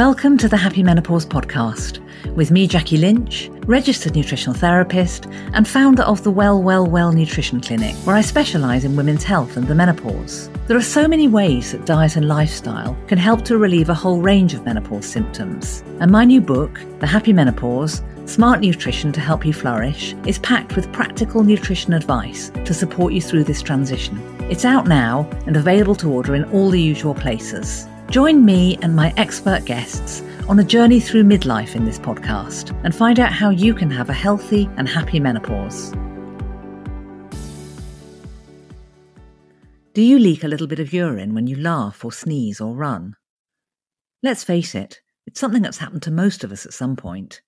Welcome to the Happy Menopause podcast with me, Jackie Lynch, registered nutritional therapist and founder of the Well, Well, Well Nutrition Clinic, where I specialise in women's health and the menopause. There are so many ways that diet and lifestyle can help to relieve a whole range of menopause symptoms. And my new book, The Happy Menopause Smart Nutrition to Help You Flourish, is packed with practical nutrition advice to support you through this transition. It's out now and available to order in all the usual places. Join me and my expert guests on a journey through midlife in this podcast and find out how you can have a healthy and happy menopause. Do you leak a little bit of urine when you laugh or sneeze or run? Let's face it, it's something that's happened to most of us at some point,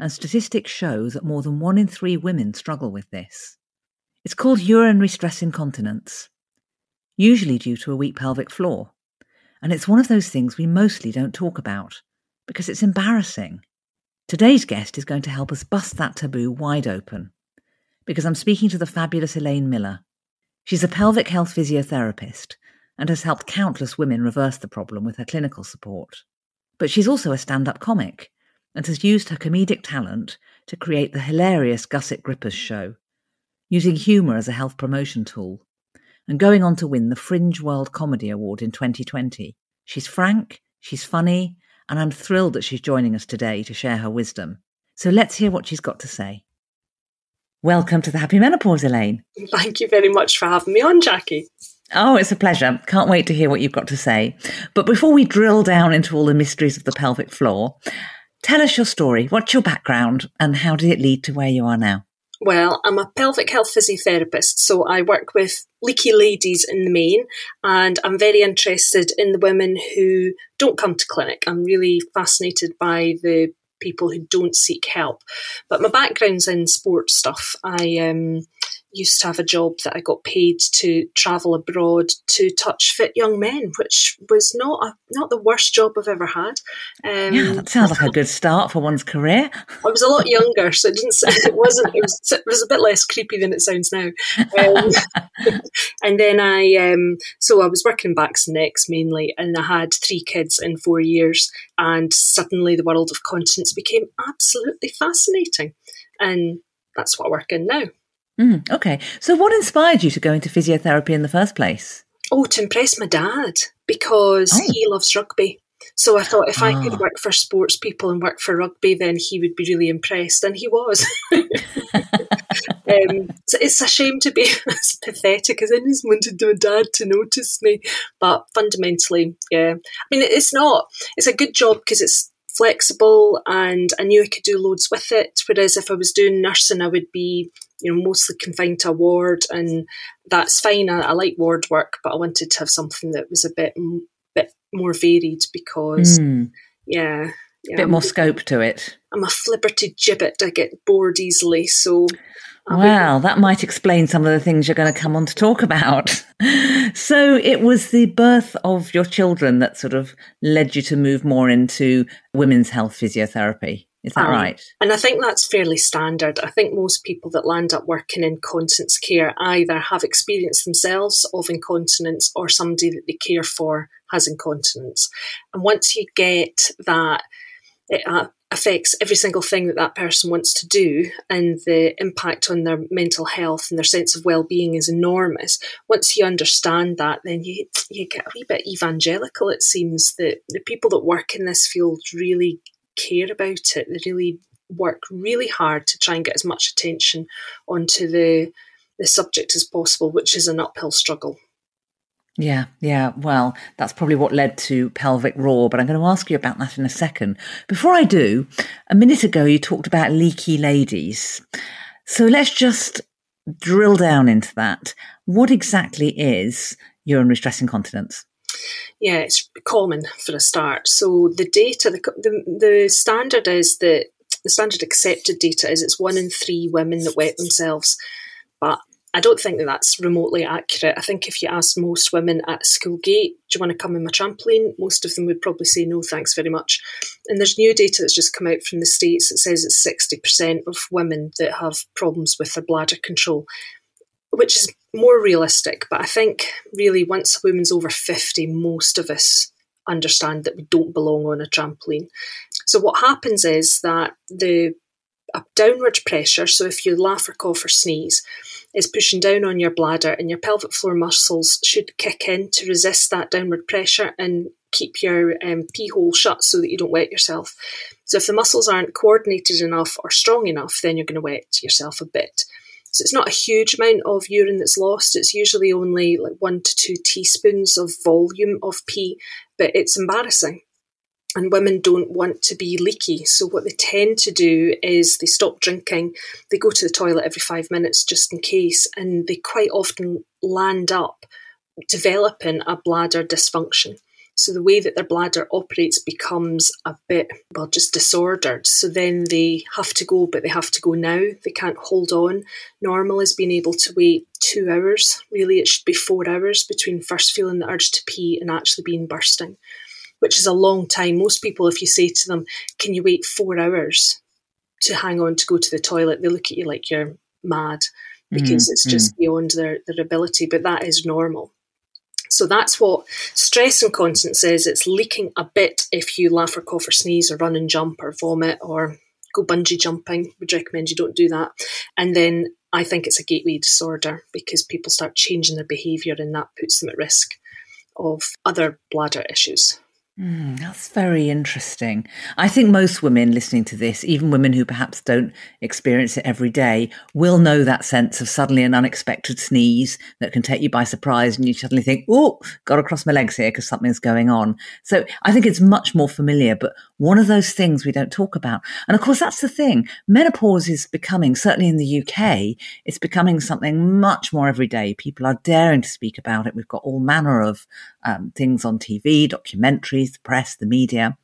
and statistics show that more than one in three women struggle with this. It's called urinary stress incontinence, usually due to a weak pelvic floor and it's one of those things we mostly don't talk about because it's embarrassing. Today's guest is going to help us bust that taboo wide open because I'm speaking to the fabulous Elaine Miller. She's a pelvic health physiotherapist and has helped countless women reverse the problem with her clinical support. But she's also a stand up comic and has used her comedic talent to create the hilarious Gusset Grippers show, using humour as a health promotion tool and going on to win the Fringe World Comedy Award in 2020. She's frank, she's funny, and I'm thrilled that she's joining us today to share her wisdom. So let's hear what she's got to say. Welcome to the Happy Menopause, Elaine. Thank you very much for having me on, Jackie. Oh, it's a pleasure. Can't wait to hear what you've got to say. But before we drill down into all the mysteries of the pelvic floor, tell us your story. What's your background and how did it lead to where you are now? Well, I'm a pelvic health physiotherapist, so I work with leaky ladies in the main, and I'm very interested in the women who don't come to clinic. I'm really fascinated by the people who don't seek help. But my background's in sports stuff. I um, used to have a job that I got paid to travel abroad to touch fit young men, which was not a, not the worst job I've ever had. Um, yeah, that sounds like a good start for one's career. I was a lot younger, so it didn't. It wasn't. It was, it was a bit less creepy than it sounds now. Um, and then I, um, so I was working backs and necks mainly, and I had three kids in four years, and suddenly the world of continence became absolutely fascinating, and that's what I work in now. Mm, okay. So, what inspired you to go into physiotherapy in the first place? Oh, to impress my dad because oh. he loves rugby. So I thought if. I could ah. work for sports people and work for rugby, then he would be really impressed, and he was. um, so it's a shame to be as pathetic as I just wanted my dad to notice me, but fundamentally, yeah. I mean, it's not. It's a good job because it's flexible and I knew I could do loads with it. Whereas if I was doing nursing, I would be, you know, mostly confined to a ward, and that's fine. I, I like ward work, but I wanted to have something that was a bit, bit more varied because, mm. yeah, yeah, a bit more scope to it. I'm a flibberty gibbet. I get bored easily, so Wow, that might explain some of the things you're going to come on to talk about. so it was the birth of your children that sort of led you to move more into women's health physiotherapy. Is that um, right? And I think that's fairly standard. I think most people that land up working in continence care either have experience themselves of incontinence or somebody that they care for has incontinence. And once you get that, it, uh, affects every single thing that that person wants to do and the impact on their mental health and their sense of well-being is enormous once you understand that then you you get a wee bit evangelical it seems that the people that work in this field really care about it they really work really hard to try and get as much attention onto the the subject as possible which is an uphill struggle yeah, yeah. Well, that's probably what led to pelvic roar, but I'm going to ask you about that in a second. Before I do, a minute ago you talked about leaky ladies. So let's just drill down into that. What exactly is urinary stress incontinence? Yeah, it's common for a start. So the data, the, the, the standard is that the standard accepted data is it's one in three women that wet themselves. But I don't think that that's remotely accurate. I think if you ask most women at school gate, do you want to come in my trampoline? Most of them would probably say no, thanks very much. And there's new data that's just come out from the States that says it's 60% of women that have problems with their bladder control, which is more realistic. But I think really once a woman's over 50, most of us understand that we don't belong on a trampoline. So what happens is that the downward pressure, so if you laugh or cough or sneeze, is pushing down on your bladder and your pelvic floor muscles should kick in to resist that downward pressure and keep your um, pee hole shut so that you don't wet yourself. So if the muscles aren't coordinated enough or strong enough, then you're going to wet yourself a bit. So it's not a huge amount of urine that's lost. It's usually only like one to two teaspoons of volume of pee, but it's embarrassing. And women don't want to be leaky. So what they tend to do is they stop drinking, they go to the toilet every five minutes just in case, and they quite often land up developing a bladder dysfunction. So the way that their bladder operates becomes a bit, well, just disordered. So then they have to go, but they have to go now. They can't hold on. Normal is being able to wait two hours. Really, it should be four hours between first feeling the urge to pee and actually being bursting, which is a long time. Most people, if you say to them, Can you wait four hours to hang on to go to the toilet? They look at you like you're mad because mm, it's just mm. beyond their, their ability, but that is normal. So that's what stress incontinence is. It's leaking a bit if you laugh or cough or sneeze or run and jump or vomit or go bungee jumping. we'd recommend you don't do that. And then I think it's a gateway disorder because people start changing their behaviour and that puts them at risk of other bladder issues. Mm, that's very interesting. I think most women listening to this, even women who perhaps don't experience it every day, will know that sense of suddenly an unexpected sneeze that can take you by surprise and you suddenly think, oh, got to cross my legs here because something's going on. So I think it's much more familiar, but one of those things we don't talk about. And of course, that's the thing. Menopause is becoming, certainly in the UK, it's becoming something much more everyday. People are daring to speak about it. We've got all manner of um, things on TV, documentaries, the press, the media.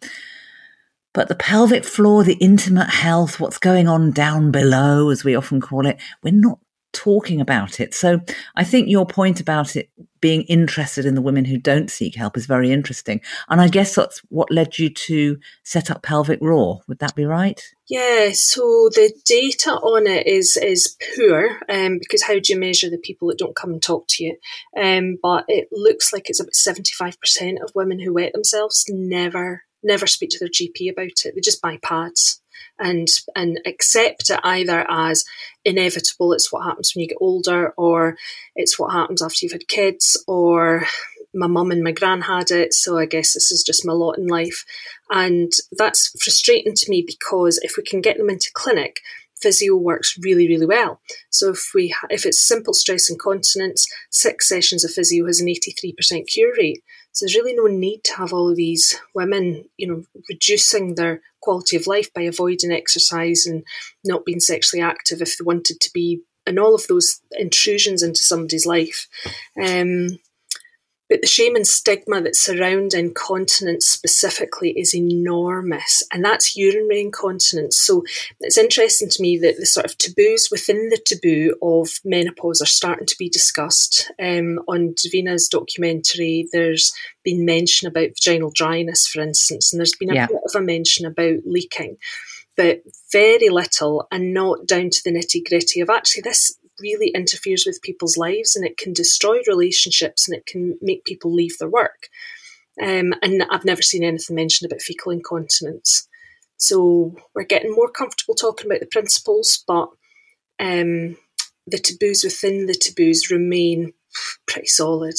But the pelvic floor, the intimate health, what's going on down below, as we often call it, we're not talking about it. So I think your point about it being interested in the women who don't seek help is very interesting. And I guess that's what led you to set up Pelvic Roar. Would that be right? Yeah, so the data on it is is poor um, because how do you measure the people that don't come and talk to you? Um, but it looks like it's about seventy five percent of women who wet themselves never never speak to their GP about it. They just buy pads and and accept it either as inevitable it's what happens when you get older or it's what happens after you've had kids or my mum and my gran had it so i guess this is just my lot in life. And that's frustrating to me because if we can get them into clinic physio works really really well. So if we if it's simple stress incontinence six sessions of physio has an 83% cure rate so there's really no need to have all of these women, you know, reducing their quality of life by avoiding exercise and not being sexually active if they wanted to be, and all of those intrusions into somebody's life. Um, but the shame and stigma that surround incontinence specifically is enormous, and that's urinary incontinence. So it's interesting to me that the sort of taboos within the taboo of menopause are starting to be discussed. Um, on Davina's documentary, there's been mention about vaginal dryness, for instance, and there's been a yeah. bit of a mention about leaking but very little and not down to the nitty gritty of actually this really interferes with people's lives and it can destroy relationships and it can make people leave their work. Um, and I've never seen anything mentioned about fecal incontinence. So we're getting more comfortable talking about the principles, but um, the taboos within the taboos remain pretty solid.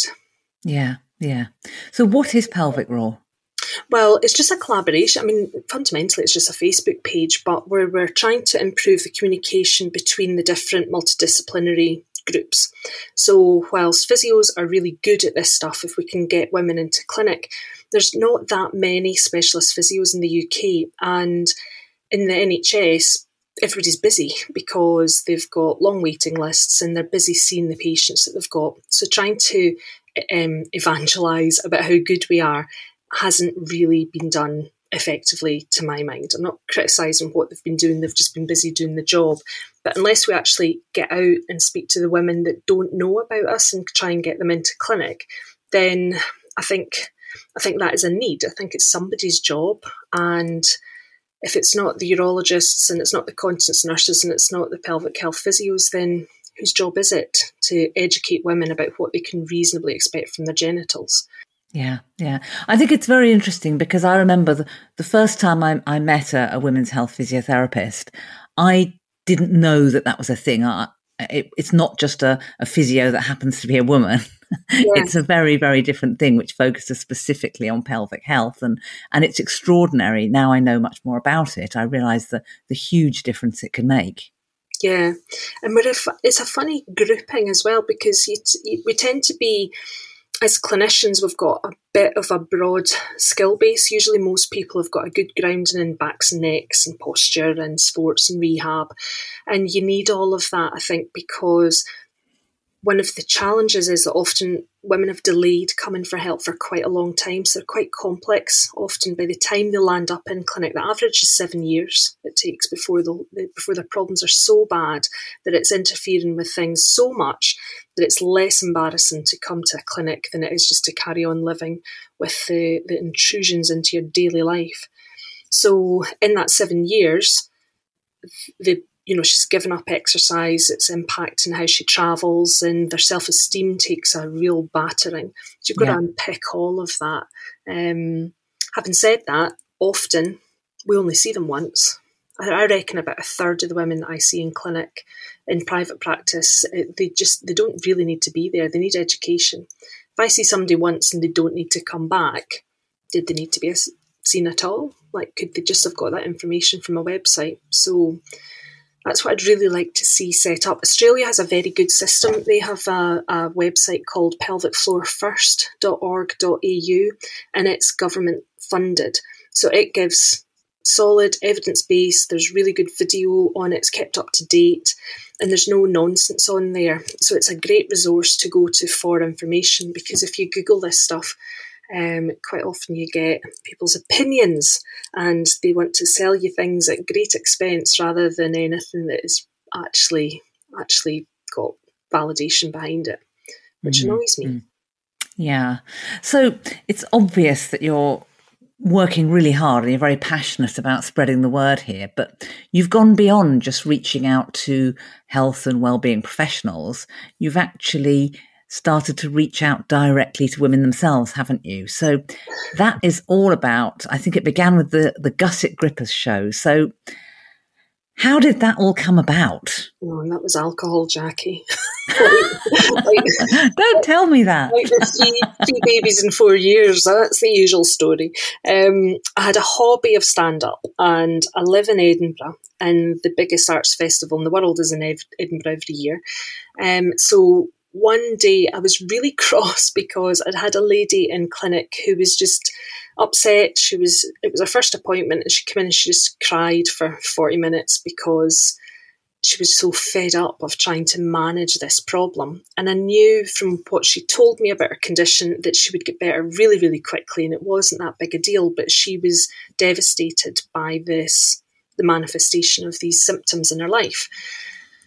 Yeah, yeah. So what is pelvic roar? Well, it's just a collaboration. I mean, fundamentally, it's just a Facebook page, but we're, we're trying to improve the communication between the different multidisciplinary groups. So, whilst physios are really good at this stuff, if we can get women into clinic, there's not that many specialist physios in the UK. And in the NHS, everybody's busy because they've got long waiting lists and they're busy seeing the patients that they've got. So, trying to um, evangelize about how good we are hasn't really been done effectively to my mind. I'm not criticising what they've been doing, they've just been busy doing the job. But unless we actually get out and speak to the women that don't know about us and try and get them into clinic, then I think I think that is a need. I think it's somebody's job and if it's not the urologists and it's not the continence nurses and it's not the pelvic health physios, then whose job is it to educate women about what they can reasonably expect from their genitals? Yeah, yeah. I think it's very interesting because I remember the, the first time I, I met a, a, women's health physiotherapist, I didn't know that that was a thing. I, it, it's not just a, a, physio that happens to be a woman. Yeah. it's a very, very different thing which focuses specifically on pelvic health, and and it's extraordinary. Now I know much more about it. I realise the the huge difference it can make. Yeah, and we're a, it's a funny grouping as well because you, you, we tend to be as clinicians, we've got a bit of a broad skill base. Usually, most people have got a good grounding in backs and necks and posture and sports and rehab. And you need all of that, I think, because one of the challenges is that often women have delayed coming for help for quite a long time. So they're quite complex. Often, by the time they land up in clinic, the average is seven years it takes before the before their problems are so bad that it's interfering with things so much that it's less embarrassing to come to a clinic than it is just to carry on living with the, the intrusions into your daily life. So in that seven years, the you know she's given up exercise it's impacting how she travels and their self-esteem takes a real battering. So you've got yeah. to unpick all of that. Um, having said that often we only see them once. I reckon about a third of the women that I see in clinic in private practice they just they don't really need to be there. They need education. If I see somebody once and they don't need to come back did they need to be seen at all? Like could they just have got that information from a website? So that's what I'd really like to see set up. Australia has a very good system. They have a, a website called pelvicfloorfirst.org.au and it's government funded. So it gives solid evidence base. There's really good video on it. It's kept up to date and there's no nonsense on there. So it's a great resource to go to for information because if you Google this stuff, um, quite often you get people's opinions and they want to sell you things at great expense rather than anything that is actually actually got validation behind it, which mm-hmm. annoys me. Mm. Yeah. So it's obvious that you're working really hard and you're very passionate about spreading the word here, but you've gone beyond just reaching out to health and well-being professionals. You've actually started to reach out directly to women themselves, haven't you? So that is all about, I think it began with the, the Gusset Grippers show. So how did that all come about? Oh, that was alcohol, Jackie. like, Don't tell me that. Like the three, three babies in four years. That's the usual story. Um, I had a hobby of stand up, and I live in Edinburgh, and the biggest arts festival in the world is in Edinburgh every year. Um, so one day I was really cross because I'd had a lady in clinic who was just upset. She was it was her first appointment and she came in and she just cried for 40 minutes because she was so fed up of trying to manage this problem. And I knew from what she told me about her condition that she would get better really, really quickly and it wasn't that big a deal, but she was devastated by this the manifestation of these symptoms in her life.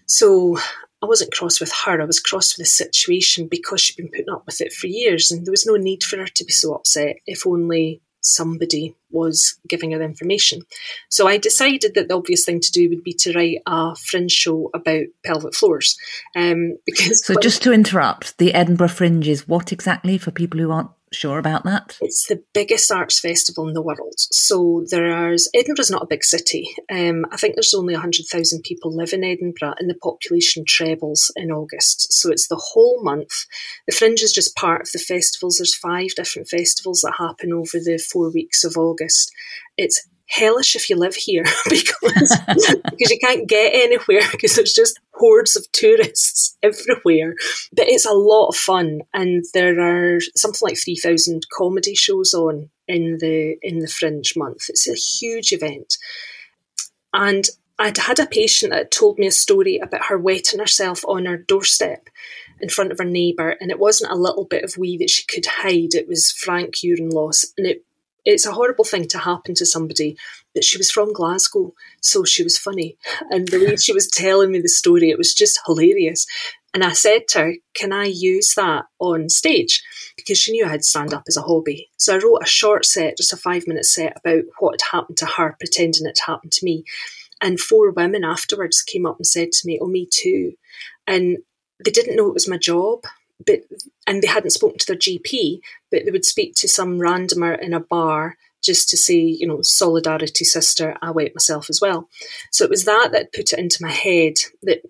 So I wasn't cross with her, I was cross with the situation because she'd been putting up with it for years and there was no need for her to be so upset if only somebody was giving her the information. So I decided that the obvious thing to do would be to write a fringe show about pelvic floors. Um, because so just to interrupt, the Edinburgh Fringe is what exactly for people who aren't sure about that? It's the biggest arts festival in the world. So there's Edinburgh's not a big city. Um, I think there's only hundred thousand people live in Edinburgh, and the population trebles in August. So it's the whole month. The Fringe is just part of the festivals. There's five different festivals that happen over the four weeks of August. It's hellish if you live here because because you can't get anywhere because there's just hordes of tourists everywhere. But it's a lot of fun, and there are something like three thousand comedy shows on in the in the Fringe month. It's a huge event, and I'd had a patient that told me a story about her wetting herself on her doorstep in front of her neighbour, and it wasn't a little bit of wee that she could hide. It was frank urine loss, and it it's a horrible thing to happen to somebody, but she was from Glasgow, so she was funny. And the way she was telling me the story, it was just hilarious. And I said to her, Can I use that on stage? Because she knew I had stand up as a hobby. So I wrote a short set, just a five minute set about what had happened to her, pretending it happened to me. And four women afterwards came up and said to me, Oh, me too. And they didn't know it was my job but and they hadn't spoken to their GP, but they would speak to some randomer in a bar just to say, you know, solidarity, sister, I wet myself as well. So it was that that put it into my head that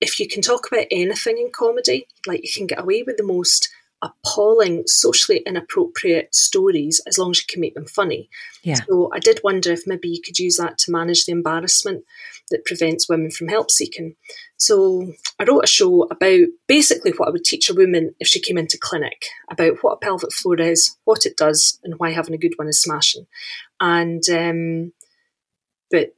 if you can talk about anything in comedy, like you can get away with the most appalling, socially inappropriate stories as long as you can make them funny. Yeah. So I did wonder if maybe you could use that to manage the embarrassment that prevents women from help seeking. So I wrote a show about basically what I would teach a woman if she came into clinic about what a pelvic floor is, what it does, and why having a good one is smashing. And um, but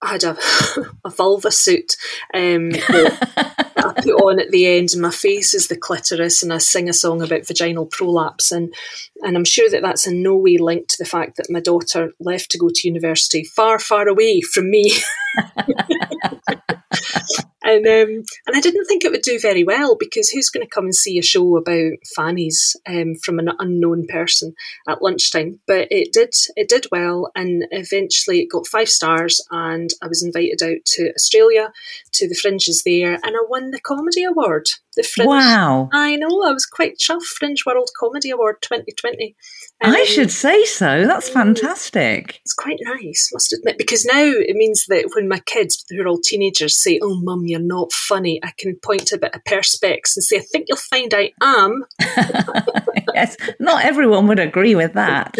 I had a, a vulva suit um, that put on at the end, and my face is the clitoris, and I sing a song about vaginal prolapse, and and I'm sure that that's in no way linked to the fact that my daughter left to go to university far, far away from me. and um, and I didn't think it would do very well because who's going to come and see a show about fannies um, from an unknown person at lunchtime? But it did it did well, and eventually it got five stars, and I was invited out to Australia to the Fringes there, and I won the comedy award. The Fringe. Wow! I know I was quite chuffed. Fringe World Comedy Award 2020. Um, I should say so. That's fantastic. It's quite nice, must admit, because now it means that when my kids, who are all teenagers, say, "Oh, mum, you're not funny," I can point to a bit of perspex and say, "I think you'll find I am." yes, not everyone would agree with that.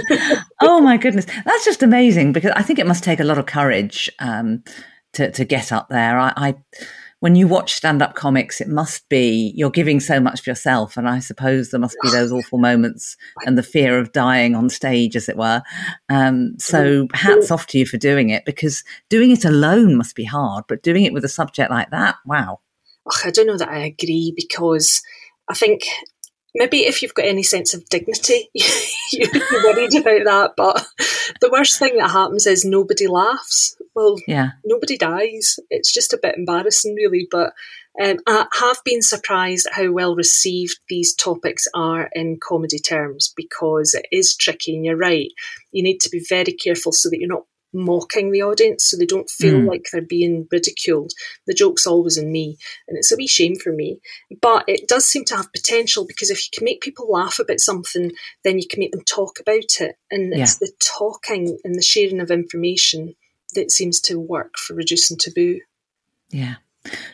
oh my goodness, that's just amazing because I think it must take a lot of courage um, to to get up there. I, I when you watch stand up comics, it must be you're giving so much of yourself. And I suppose there must be those awful moments and the fear of dying on stage, as it were. Um, so hats off to you for doing it because doing it alone must be hard, but doing it with a subject like that, wow. I don't know that I agree because I think maybe if you've got any sense of dignity, you'd be worried about that. But the worst thing that happens is nobody laughs. Well, yeah, nobody dies. It's just a bit embarrassing, really. But um, I have been surprised at how well received these topics are in comedy terms because it is tricky. And you're right, you need to be very careful so that you're not mocking the audience so they don't feel mm. like they're being ridiculed. The joke's always in me, and it's a wee shame for me. But it does seem to have potential because if you can make people laugh about something, then you can make them talk about it. And yeah. it's the talking and the sharing of information that seems to work for reducing taboo. Yeah.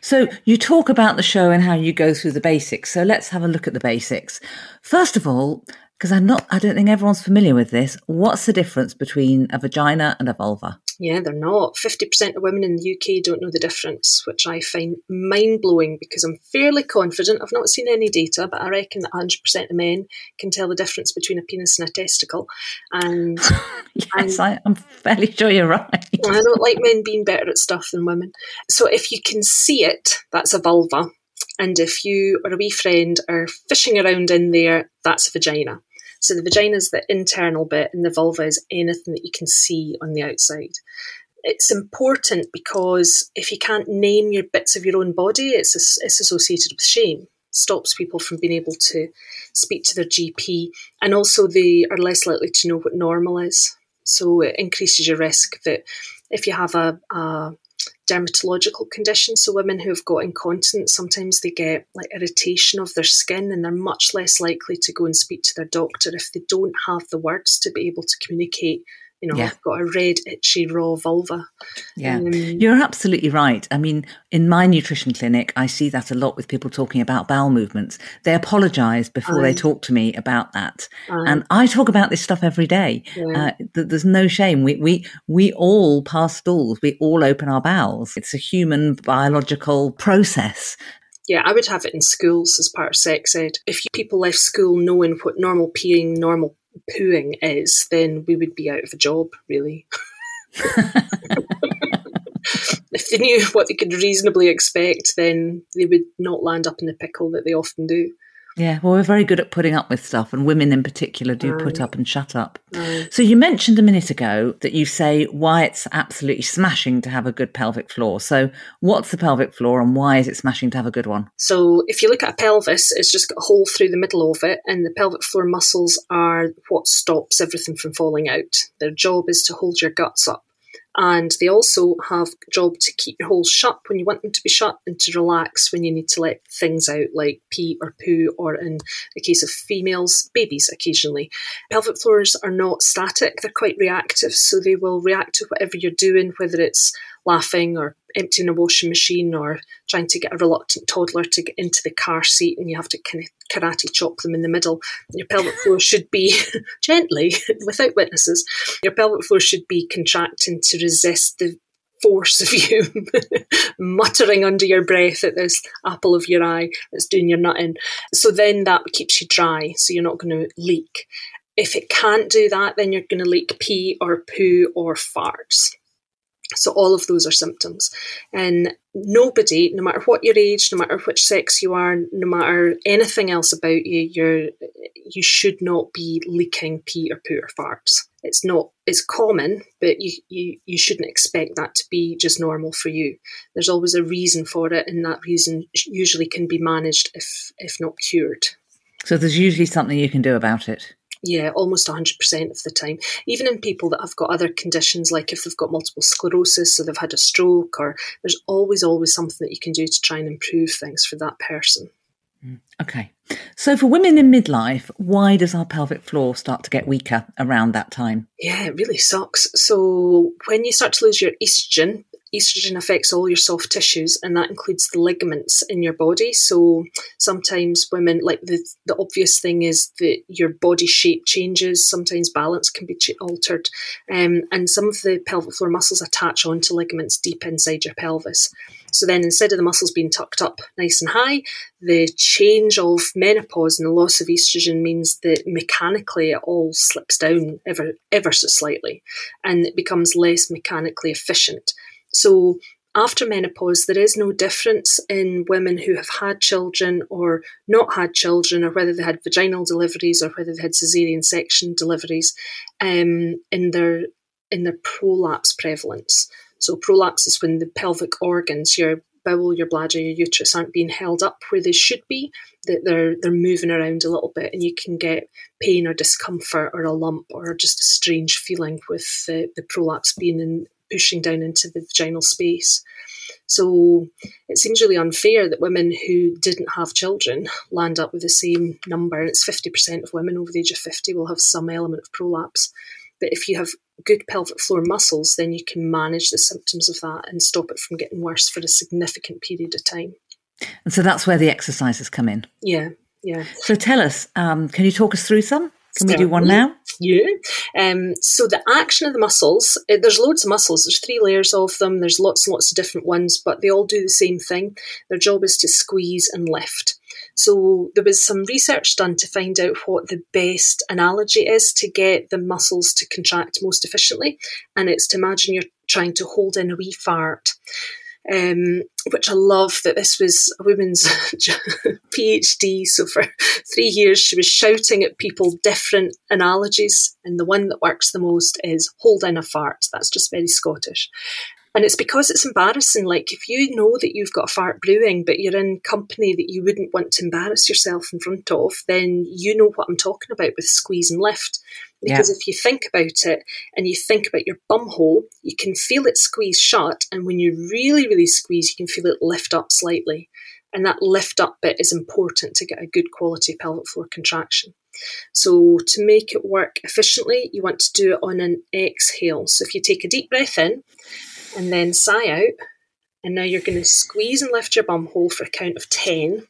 So you talk about the show and how you go through the basics. So let's have a look at the basics. First of all, because I'm not, I don't think everyone's familiar with this. What's the difference between a vagina and a vulva? Yeah, they're not. 50% of women in the UK don't know the difference, which I find mind blowing because I'm fairly confident. I've not seen any data, but I reckon that 100% of men can tell the difference between a penis and a testicle. And yes, I, I'm fairly sure you're right. I don't like men being better at stuff than women. So if you can see it, that's a vulva. And if you or a wee friend are fishing around in there, that's a vagina. So the vagina is the internal bit, and the vulva is anything that you can see on the outside. It's important because if you can't name your bits of your own body, it's it's associated with shame. Stops people from being able to speak to their GP, and also they are less likely to know what normal is. So it increases your risk that if you have a, a dermatological conditions. So women who have got incontinence, sometimes they get like irritation of their skin and they're much less likely to go and speak to their doctor if they don't have the words to be able to communicate you know, yeah. I've got a red, itchy, raw vulva. Yeah, um, you're absolutely right. I mean, in my nutrition clinic, I see that a lot with people talking about bowel movements. They apologize before they talk to me about that. and I talk about this stuff every day. Yeah. Uh, there's no shame. We, we, we all pass stools, we all open our bowels. It's a human biological process. Yeah, I would have it in schools as part of sex ed. If people left school knowing what normal peeing, normal pooing is, then we would be out of a job, really. if they knew what they could reasonably expect, then they would not land up in the pickle that they often do. Yeah, well, we're very good at putting up with stuff, and women in particular do put mm. up and shut up. Mm. So, you mentioned a minute ago that you say why it's absolutely smashing to have a good pelvic floor. So, what's the pelvic floor, and why is it smashing to have a good one? So, if you look at a pelvis, it's just got a hole through the middle of it, and the pelvic floor muscles are what stops everything from falling out. Their job is to hold your guts up And they also have a job to keep your holes shut when you want them to be shut and to relax when you need to let things out like pee or poo, or in the case of females, babies occasionally. Pelvic floors are not static, they're quite reactive, so they will react to whatever you're doing, whether it's laughing or emptying a washing machine or trying to get a reluctant toddler to get into the car seat and you have to kind of karate chop them in the middle. Your pelvic floor should be gently, without witnesses, your pelvic floor should be contracting to resist the force of you muttering under your breath at this apple of your eye that's doing your nutting. So then that keeps you dry, so you're not going to leak. If it can't do that, then you're going to leak pee or poo or farts. So all of those are symptoms. And nobody, no matter what your age, no matter which sex you are, no matter anything else about you, you're you should not be leaking pee or poo or farts. It's not it's common, but you, you you shouldn't expect that to be just normal for you. There's always a reason for it, and that reason usually can be managed if if not cured. So there's usually something you can do about it. Yeah, almost 100% of the time. Even in people that have got other conditions, like if they've got multiple sclerosis, or they've had a stroke, or there's always, always something that you can do to try and improve things for that person. Mm, okay. So, for women in midlife, why does our pelvic floor start to get weaker around that time? Yeah, it really sucks. So, when you start to lose your estrogen, estrogen affects all your soft tissues and that includes the ligaments in your body. So sometimes women like the the obvious thing is that your body shape changes. Sometimes balance can be altered. Um, and some of the pelvic floor muscles attach onto ligaments deep inside your pelvis. So then instead of the muscles being tucked up nice and high the change of menopause and the loss of estrogen means that mechanically it all slips down ever ever so slightly and it becomes less mechanically efficient so after menopause, there is no difference in women who have had children or not had children, or whether they had vaginal deliveries or whether they had cesarean section deliveries, um, in their in their prolapse prevalence. So prolapse is when the pelvic organs, your bowel, your bladder, your uterus, aren't being held up where they should be. That they're they're moving around a little bit, and you can get pain or discomfort or a lump or just a strange feeling with the, the prolapse being in pushing down into the vaginal space. So it seems really unfair that women who didn't have children land up with the same number. And it's 50% of women over the age of 50 will have some element of prolapse. But if you have good pelvic floor muscles, then you can manage the symptoms of that and stop it from getting worse for a significant period of time. And so that's where the exercises come in. Yeah, yeah. So tell us, um, can you talk us through some? Can we do one now? Yeah. Um, so the action of the muscles, uh, there's loads of muscles. There's three layers of them. There's lots and lots of different ones, but they all do the same thing. Their job is to squeeze and lift. So there was some research done to find out what the best analogy is to get the muscles to contract most efficiently, and it's to imagine you're trying to hold in a wee fart um, which I love that this was a woman's PhD. So for three years, she was shouting at people different analogies, and the one that works the most is hold in a fart. That's just very Scottish. And it's because it's embarrassing. Like if you know that you've got a fart brewing, but you're in company that you wouldn't want to embarrass yourself in front of, then you know what I'm talking about with squeeze and lift. Because yeah. if you think about it and you think about your bum hole, you can feel it squeeze shut. And when you really, really squeeze, you can feel it lift up slightly. And that lift up bit is important to get a good quality pelvic floor contraction. So, to make it work efficiently, you want to do it on an exhale. So, if you take a deep breath in and then sigh out, and now you're going to squeeze and lift your bum hole for a count of 10.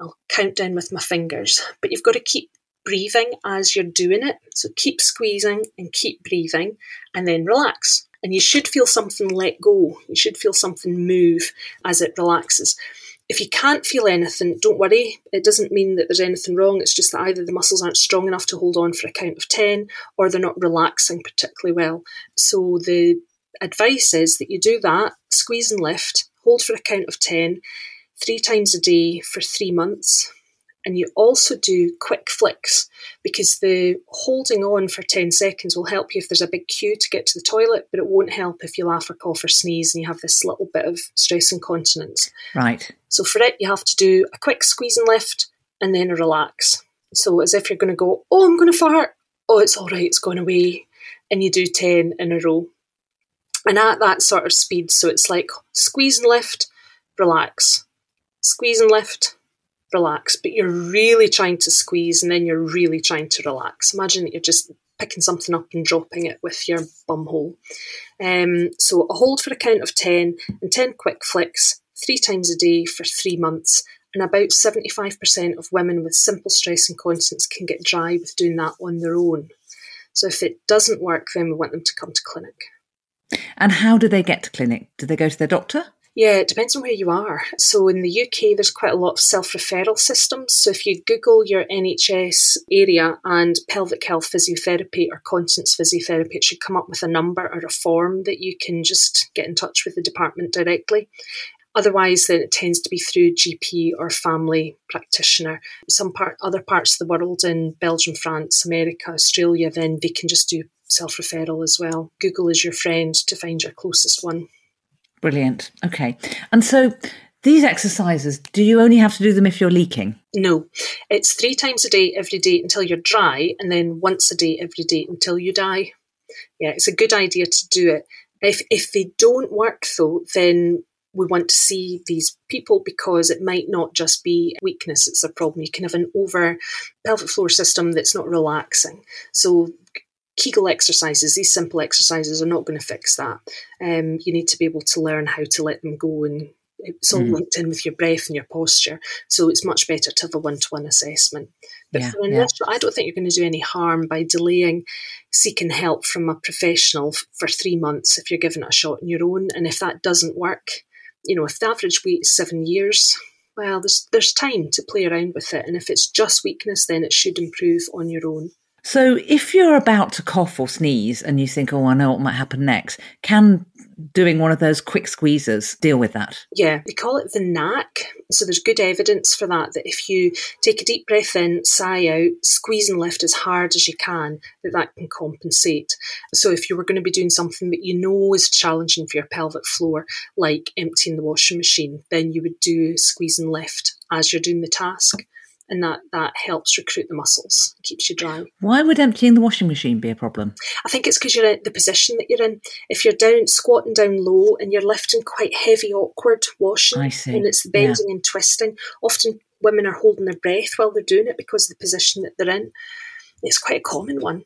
I'll count down with my fingers, but you've got to keep breathing as you're doing it. So keep squeezing and keep breathing and then relax. And you should feel something let go. You should feel something move as it relaxes. If you can't feel anything, don't worry. It doesn't mean that there's anything wrong. It's just that either the muscles aren't strong enough to hold on for a count of 10 or they're not relaxing particularly well. So the advice is that you do that, squeeze and lift, hold for a count of 10, three times a day for three months and you also do quick flicks because the holding on for 10 seconds will help you if there's a big queue to get to the toilet, but it won't help if you laugh or cough or sneeze and you have this little bit of stress incontinence. Right. So for it, you have to do a quick squeeze and lift and then a relax. So as if you're going to go, oh, I'm going to fart. Oh, it's all right, it's gone away. And you do 10 in a row. And at that sort of speed, so it's like squeeze and lift, relax, squeeze and lift, relax. But you're really trying to squeeze and then you're really trying to relax. Imagine that you're just picking something up and dropping it with your bum hole. Um, so a hold for a count of 10 and 10 quick flicks three times a day for three months. And about 75% of women with simple stress incontinence can get dry with doing that on their own. So if it doesn't work, then we want them to come to clinic. And how do they get to clinic? Do they go to their doctor? Yeah, it depends on where you are. So in the UK, there's quite a lot of self referral systems. So if you Google your NHS area and pelvic health physiotherapy or continence physiotherapy, it should come up with a number or a form that you can just get in touch with the department directly. Otherwise, then it tends to be through GP or family practitioner. Some part, other parts of the world, in Belgium, France, America, Australia, then they can just do self referral as well. Google is your friend to find your closest one. Brilliant. Okay. And so these exercises, do you only have to do them if you're leaking? No. It's three times a day, every day until you're dry, and then once a day, every day until you die. Yeah, it's a good idea to do it. If, if they don't work, though, then we want to see these people because it might not just be weakness, it's a problem. You can have an over pelvic floor system that's not relaxing. So Kegel exercises, these simple exercises, are not going to fix that. Um, you need to be able to learn how to let them go, and it's all mm. linked in with your breath and your posture. So it's much better to have a one to one assessment. But yeah, for initial, yeah. I don't think you're going to do any harm by delaying seeking help from a professional for three months if you're giving it a shot on your own. And if that doesn't work, you know, if the average wait is seven years, well, there's there's time to play around with it. And if it's just weakness, then it should improve on your own. So, if you're about to cough or sneeze and you think, oh, I know what might happen next, can doing one of those quick squeezes deal with that? Yeah, they call it the knack. So, there's good evidence for that, that if you take a deep breath in, sigh out, squeeze and lift as hard as you can, that that can compensate. So, if you were going to be doing something that you know is challenging for your pelvic floor, like emptying the washing machine, then you would do squeeze and lift as you're doing the task and that that helps recruit the muscles, keeps you dry. Why would emptying the washing machine be a problem? I think it's because you're in the position that you're in. If you're down squatting down low and you're lifting quite heavy, awkward washing, and it's the bending yeah. and twisting, often women are holding their breath while they're doing it because of the position that they're in. It's quite a common one.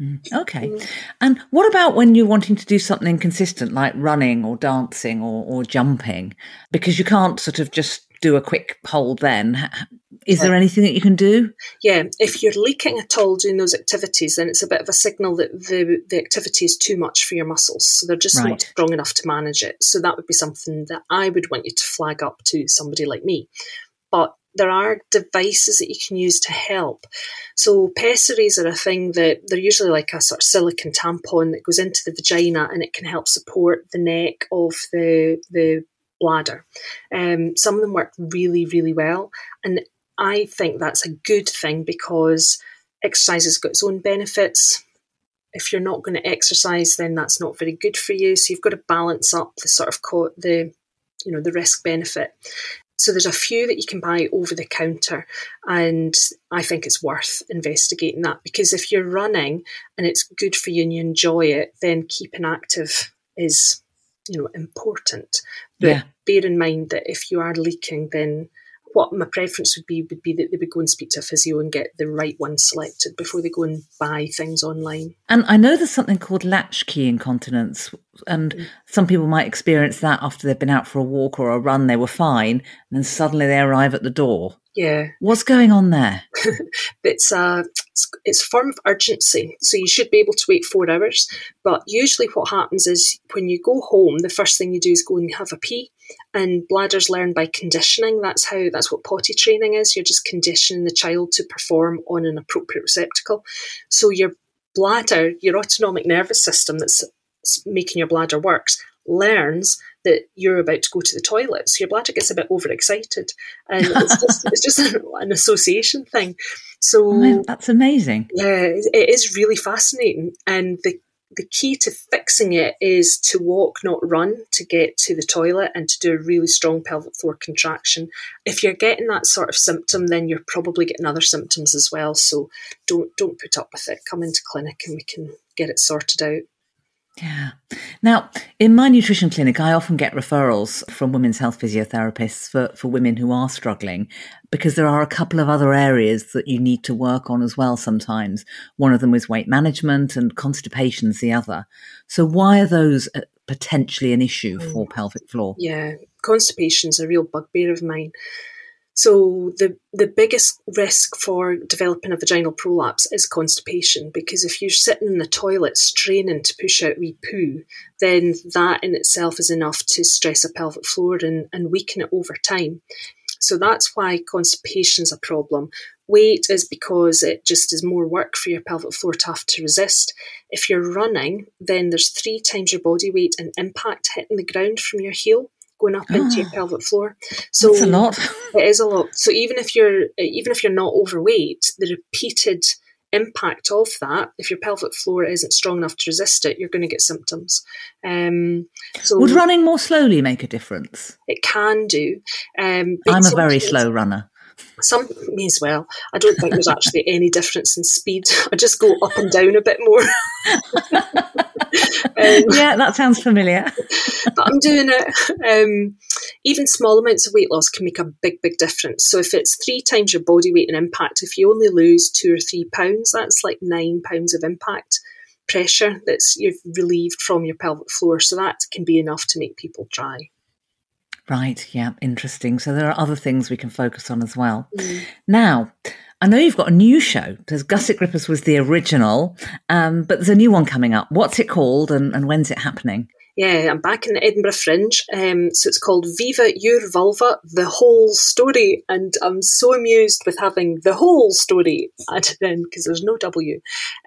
Mm, okay. Mm. And what about when you're wanting to do something consistent like running or dancing or, or jumping? Because you can't sort of just do a quick hold then. Is yeah. there anything that you can do? Yeah, if you're leaking at all doing those activities, then it's a bit of a signal that the, the activity is too much for your muscles. So they're just right. not strong enough to manage it. So that would be something that I would want you to flag up to somebody like me. But there are devices that you can use to help. So pessaries are a thing that they're usually like a sort of silicon tampon that goes into the vagina and it can help support the neck of the the bladder. Um, some of them work really, really well. And I think that's a good thing because exercise has got its own benefits. If you're not going to exercise, then that's not very good for you. So you've got to balance up the sort of co- the you know the risk benefit. So there's a few that you can buy over the counter, and I think it's worth investigating that because if you're running and it's good for you and you enjoy it, then keeping active is you know important. But yeah. bear in mind that if you are leaking, then what my preference would be would be that they would go and speak to a physio and get the right one selected before they go and buy things online. And I know there's something called latchkey incontinence, and mm. some people might experience that after they've been out for a walk or a run, they were fine, and then suddenly they arrive at the door. Yeah. What's going on there? it's a it's, it's form of urgency. So you should be able to wait four hours. But usually what happens is when you go home, the first thing you do is go and have a pee. And bladders learn by conditioning. That's how that's what potty training is. You're just conditioning the child to perform on an appropriate receptacle. So your bladder, your autonomic nervous system that's making your bladder works, learns that you're about to go to the toilet. So your bladder gets a bit overexcited. And it's just, it's just an, an, association thing. So oh, that's amazing. Yeah, it is really fascinating. And the the key to fixing it is to walk, not run, to get to the toilet and to do a really strong pelvic floor contraction. If you're getting that sort of symptom, then you're probably getting other symptoms as well. So don't don't put up with it. Come into clinic and we can get it sorted out. Yeah. Now, in my nutrition clinic, I often get referrals from women's health physiotherapists for, for women who are struggling because there are a couple of other areas that you need to work on as well sometimes. One of them is weight management and constipation's the other. So why are those uh, potentially an issue for mm. pelvic floor? Yeah, constipation's a real bugbear of mine. So the the biggest risk for developing a vaginal prolapse is constipation because if you're sitting in the toilet straining to push out wee poo, then that in itself is enough to stress a pelvic floor and, and weaken it over time. So that's why constipation is a problem. Weight is because it just is more work for your pelvic floor to have to resist. If you're running, then there's three times your body weight and impact hitting the ground from your heel going up into your ah. pelvic floor. So That's a lot. it is a lot. So even if you're even if you're not overweight, the repeated impact of that, if your pelvic floor isn't strong enough to resist it, you're going to get symptoms. Um, so would running more slowly make a difference? It can do. Um, I'm a very slow runner. Some me as well. I don't think there's actually any difference in speed. I just go up and down a bit more. Um, yeah, that sounds familiar. but I'm doing it. Um, even small amounts of weight loss can make a big, big difference. So if it's three times your body weight and impact, if you only lose two or three pounds, that's like nine pounds of impact pressure that's you've relieved from your pelvic floor. So that can be enough to make people try. Right, yeah, interesting. So there are other things we can focus on as well. Mm. Now, I know you've got a new show because Gusset Grippers was the original, um, but there's a new one coming up. What's it called and, and when's it happening? Yeah, I'm back in the Edinburgh Fringe. Um, so it's called Viva Your Vulva, the whole story. And I'm so amused with having the whole story added in because there's no W.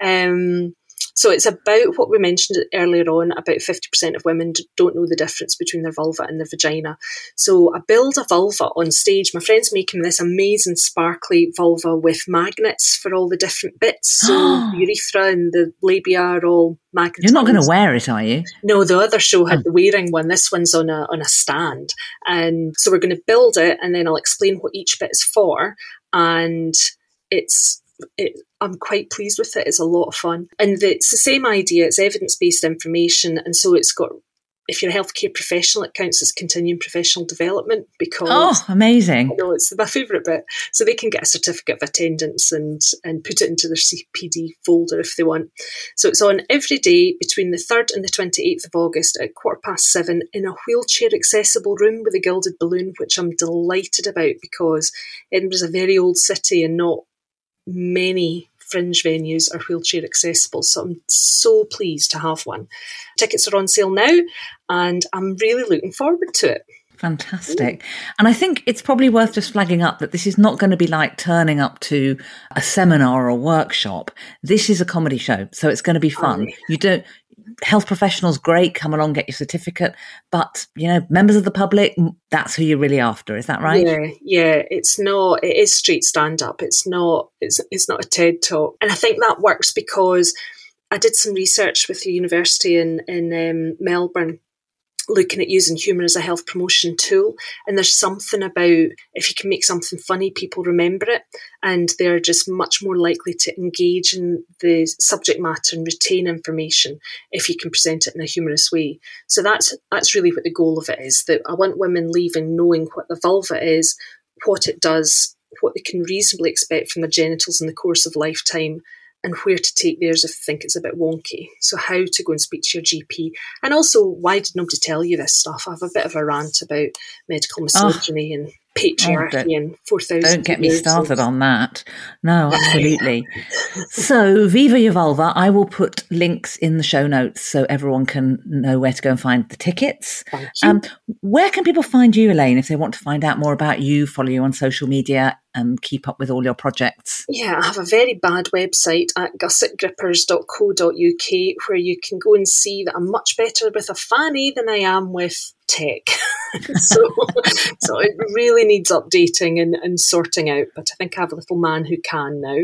Um, so it's about what we mentioned earlier on about 50% of women don't know the difference between their vulva and their vagina. So I build a vulva on stage. My friend's making this amazing sparkly vulva with magnets for all the different bits. So the urethra and the labia are all magnets. You're not going to wear it, are you? No, the other show had oh. the wearing one. This one's on a on a stand, and so we're going to build it, and then I'll explain what each bit is for, and it's it, I'm quite pleased with it. It's a lot of fun. And the, it's the same idea, it's evidence based information. And so it's got, if you're a healthcare professional, it counts as continuing professional development because. Oh, amazing. I know, it's my favourite bit. So they can get a certificate of attendance and, and put it into their CPD folder if they want. So it's on every day between the 3rd and the 28th of August at quarter past seven in a wheelchair accessible room with a gilded balloon, which I'm delighted about because Edinburgh's a very old city and not many fringe venues are wheelchair accessible. So I'm so pleased to have one. Tickets are on sale now, and I'm really looking forward to it. Fantastic. And I think it's probably worth just flagging up that this is not going to be like turning up to a seminar or a workshop. This is a comedy show, so it's going to be fun. You don't health professionals, great, come along, get your certificate. But, you know, members of the public, that's who you're really after. Is that right? Yeah, yeah. It's not, it is street stand up. It's not, it's, it's not a TED talk. And I think that works because I did some research with the university in, in um, Melbourne looking at using humour as a health promotion tool. And there's something about if you can make something funny, people remember it and they're just much more likely to engage in the subject matter and retain information if you can present it in a humorous way. So that's that's really what the goal of it is. That I want women leaving knowing what the vulva is, what it does, what they can reasonably expect from their genitals in the course of lifetime and where to take theirs if they think it's a bit wonky. So, how to go and speak to your GP. And also, why did nobody tell you this stuff? I have a bit of a rant about medical misogyny oh. and patriarchy oh, and 4,000 Don't get me started on that. No, absolutely. so, Viva Your Vulva, I will put links in the show notes so everyone can know where to go and find the tickets. Um, where can people find you, Elaine, if they want to find out more about you, follow you on social media, and keep up with all your projects? Yeah, I have a very bad website at gussetgrippers.co.uk where you can go and see that I'm much better with a fanny than I am with tech. so, so it really needs updating and, and sorting out. But I think I have a little man who can now.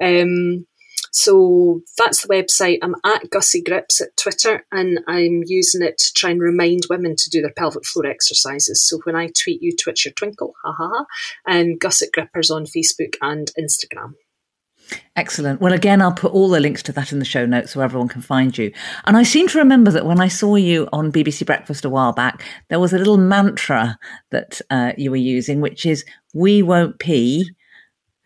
Um, so that's the website. I'm at Gussie Grips at Twitter, and I'm using it to try and remind women to do their pelvic floor exercises. So when I tweet, you twitch your twinkle, ha ha ha, and Gusset Grippers on Facebook and Instagram. Excellent. Well, again, I'll put all the links to that in the show notes so everyone can find you. And I seem to remember that when I saw you on BBC Breakfast a while back, there was a little mantra that uh, you were using, which is "We won't pee."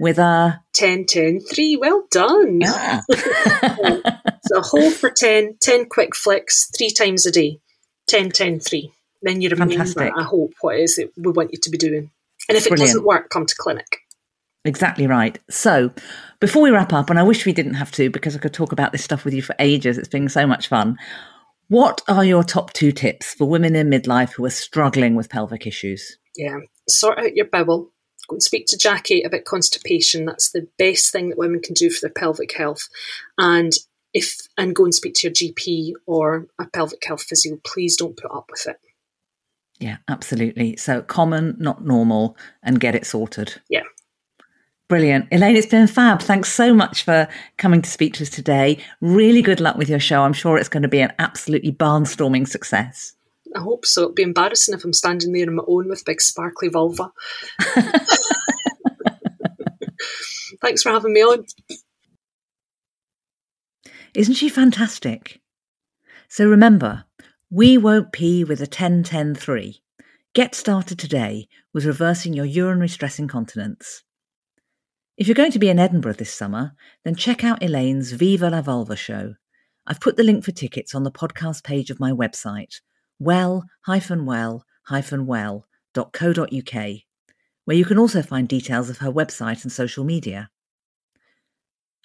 With a 10, 10, 3. Well done. Yeah. so a hole for 10, 10 quick flicks, three times a day. 10, 10, 3. Then you remember, Fantastic. I hope, what it is that we want you to be doing. And if it Brilliant. doesn't work, come to clinic. Exactly right. So, before we wrap up, and I wish we didn't have to because I could talk about this stuff with you for ages, it's been so much fun. What are your top two tips for women in midlife who are struggling with pelvic issues? Yeah, sort out your bowel. Go and speak to Jackie about constipation. That's the best thing that women can do for their pelvic health. And if and go and speak to your GP or a pelvic health physio. Please don't put up with it. Yeah, absolutely. So common, not normal, and get it sorted. Yeah. Brilliant. Elaine, it's been fab. Thanks so much for coming to speak to us today. Really good luck with your show. I'm sure it's going to be an absolutely barnstorming success. I hope so. It'd be embarrassing if I'm standing there on my own with big sparkly vulva. Thanks for having me on. Isn't she fantastic? So remember, we won't pee with a 10 10 3. Get started today with reversing your urinary stress incontinence. If you're going to be in Edinburgh this summer, then check out Elaine's Viva la Vulva show. I've put the link for tickets on the podcast page of my website, well-well.co.uk, where you can also find details of her website and social media.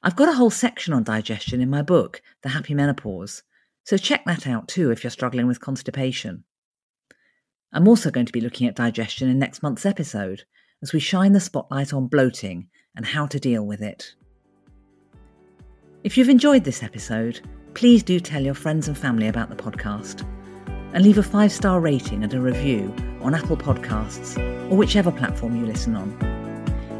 I've got a whole section on digestion in my book, The Happy Menopause, so check that out too if you're struggling with constipation. I'm also going to be looking at digestion in next month's episode as we shine the spotlight on bloating and how to deal with it. If you've enjoyed this episode, please do tell your friends and family about the podcast and leave a five star rating and a review on Apple Podcasts or whichever platform you listen on.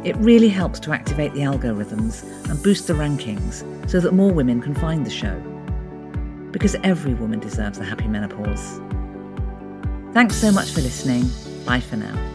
It really helps to activate the algorithms and boost the rankings so that more women can find the show. Because every woman deserves a happy menopause. Thanks so much for listening. Bye for now.